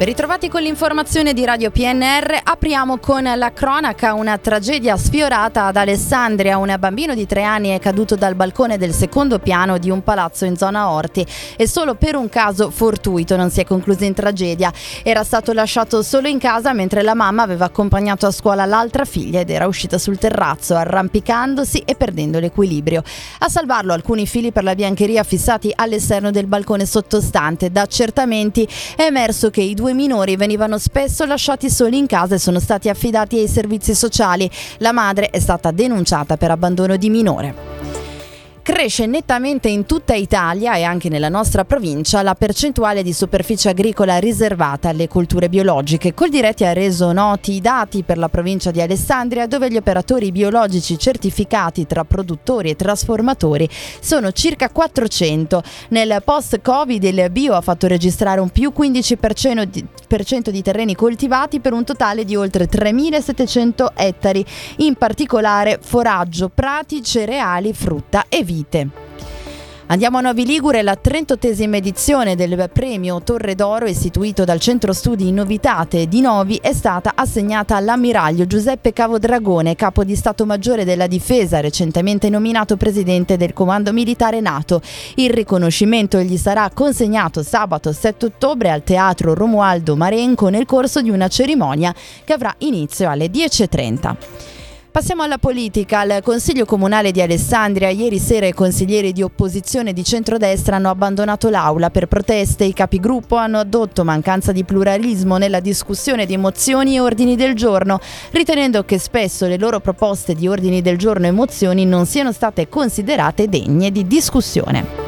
Ritrovati con l'informazione di Radio PNR, apriamo con la cronaca, una tragedia sfiorata ad Alessandria, un bambino di tre anni è caduto dal balcone del secondo piano di un palazzo in zona Orti. E solo per un caso fortuito non si è concluso in tragedia, era stato lasciato solo in casa mentre la mamma aveva accompagnato a scuola l'altra figlia ed era uscita sul terrazzo arrampicandosi e perdendo l'equilibrio. A salvarlo alcuni fili per la biancheria fissati all'esterno del balcone sottostante, da accertamenti è emerso che i due due minori venivano spesso lasciati soli in casa e sono stati affidati ai servizi sociali. La madre è stata denunciata per abbandono di minore. Cresce nettamente in tutta Italia e anche nella nostra provincia la percentuale di superficie agricola riservata alle colture biologiche. Col diretti ha reso noti i dati per la provincia di Alessandria dove gli operatori biologici certificati tra produttori e trasformatori sono circa 400. Nel post-Covid il bio ha fatto registrare un più 15% di, di terreni coltivati per un totale di oltre 3.700 ettari, in particolare foraggio, prati, cereali, frutta e vino vite. Andiamo a Novi Ligure, la 38esima edizione del premio Torre d'Oro istituito dal Centro Studi Novitate di Novi è stata assegnata all'ammiraglio Giuseppe Cavodragone, capo di Stato Maggiore della Difesa, recentemente nominato presidente del Comando Militare NATO. Il riconoscimento gli sarà consegnato sabato 7 ottobre al Teatro Romualdo Marenco nel corso di una cerimonia che avrà inizio alle 10.30. Passiamo alla politica. Al Consiglio Comunale di Alessandria ieri sera i consiglieri di opposizione di centrodestra hanno abbandonato l'aula per proteste. I capigruppo hanno addotto mancanza di pluralismo nella discussione di mozioni e ordini del giorno, ritenendo che spesso le loro proposte di ordini del giorno e mozioni non siano state considerate degne di discussione.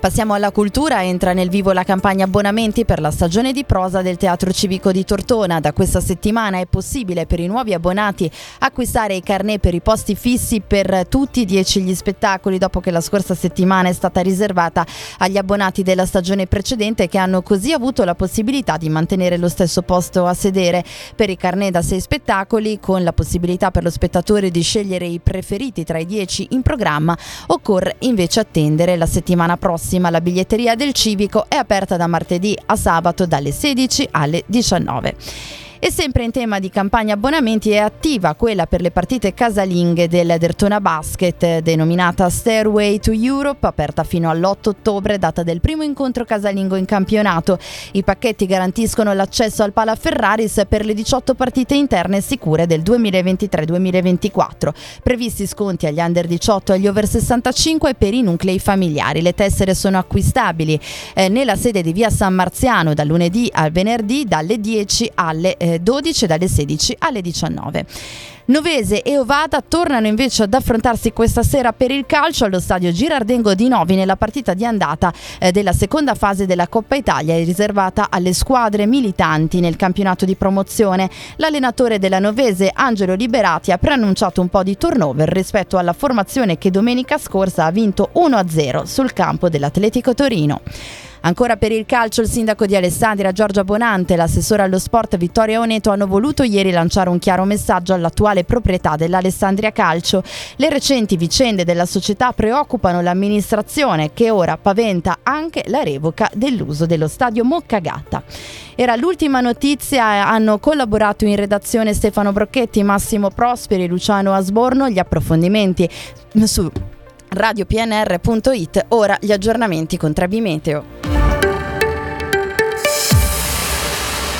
Passiamo alla cultura, entra nel vivo la campagna abbonamenti per la stagione di prosa del Teatro Civico di Tortona. Da questa settimana è possibile per i nuovi abbonati acquistare i carnet per i posti fissi per tutti i dieci gli spettacoli dopo che la scorsa settimana è stata riservata agli abbonati della stagione precedente che hanno così avuto la possibilità di mantenere lo stesso posto a sedere. Per i carnet da sei spettacoli, con la possibilità per lo spettatore di scegliere i preferiti tra i dieci in programma, occorre invece attendere la settimana prossima prossima la biglietteria del Civico è aperta da martedì a sabato dalle 16 alle 19. E sempre in tema di campagna abbonamenti è attiva quella per le partite casalinghe del Dertona Basket, denominata Stairway to Europe, aperta fino all'8 ottobre, data del primo incontro casalingo in campionato. I pacchetti garantiscono l'accesso al Pala Ferraris per le 18 partite interne sicure del 2023-2024. Previsti sconti agli under 18 e agli over 65 per i nuclei familiari. Le tessere sono acquistabili eh, nella sede di via San Marziano dal lunedì al venerdì dalle 10 alle eh, 12 dalle 16 alle 19. Novese e Ovada tornano invece ad affrontarsi questa sera per il calcio allo stadio Girardengo di Novi nella partita di andata eh, della seconda fase della Coppa Italia riservata alle squadre militanti nel campionato di promozione. L'allenatore della Novese, Angelo Liberati, ha preannunciato un po' di turnover rispetto alla formazione che domenica scorsa ha vinto 1-0 sul campo dell'Atletico Torino. Ancora per il calcio, il sindaco di Alessandria Giorgia Bonante e l'assessore allo sport Vittoria Oneto hanno voluto ieri lanciare un chiaro messaggio all'attuale proprietà dell'Alessandria Calcio. Le recenti vicende della società preoccupano l'amministrazione che ora paventa anche la revoca dell'uso dello stadio Moccagatta. Era l'ultima notizia, hanno collaborato in redazione Stefano Brocchetti, Massimo Prosperi, Luciano Asborno, gli approfondimenti su radiopnr.it, ora gli aggiornamenti con Trebi Meteo.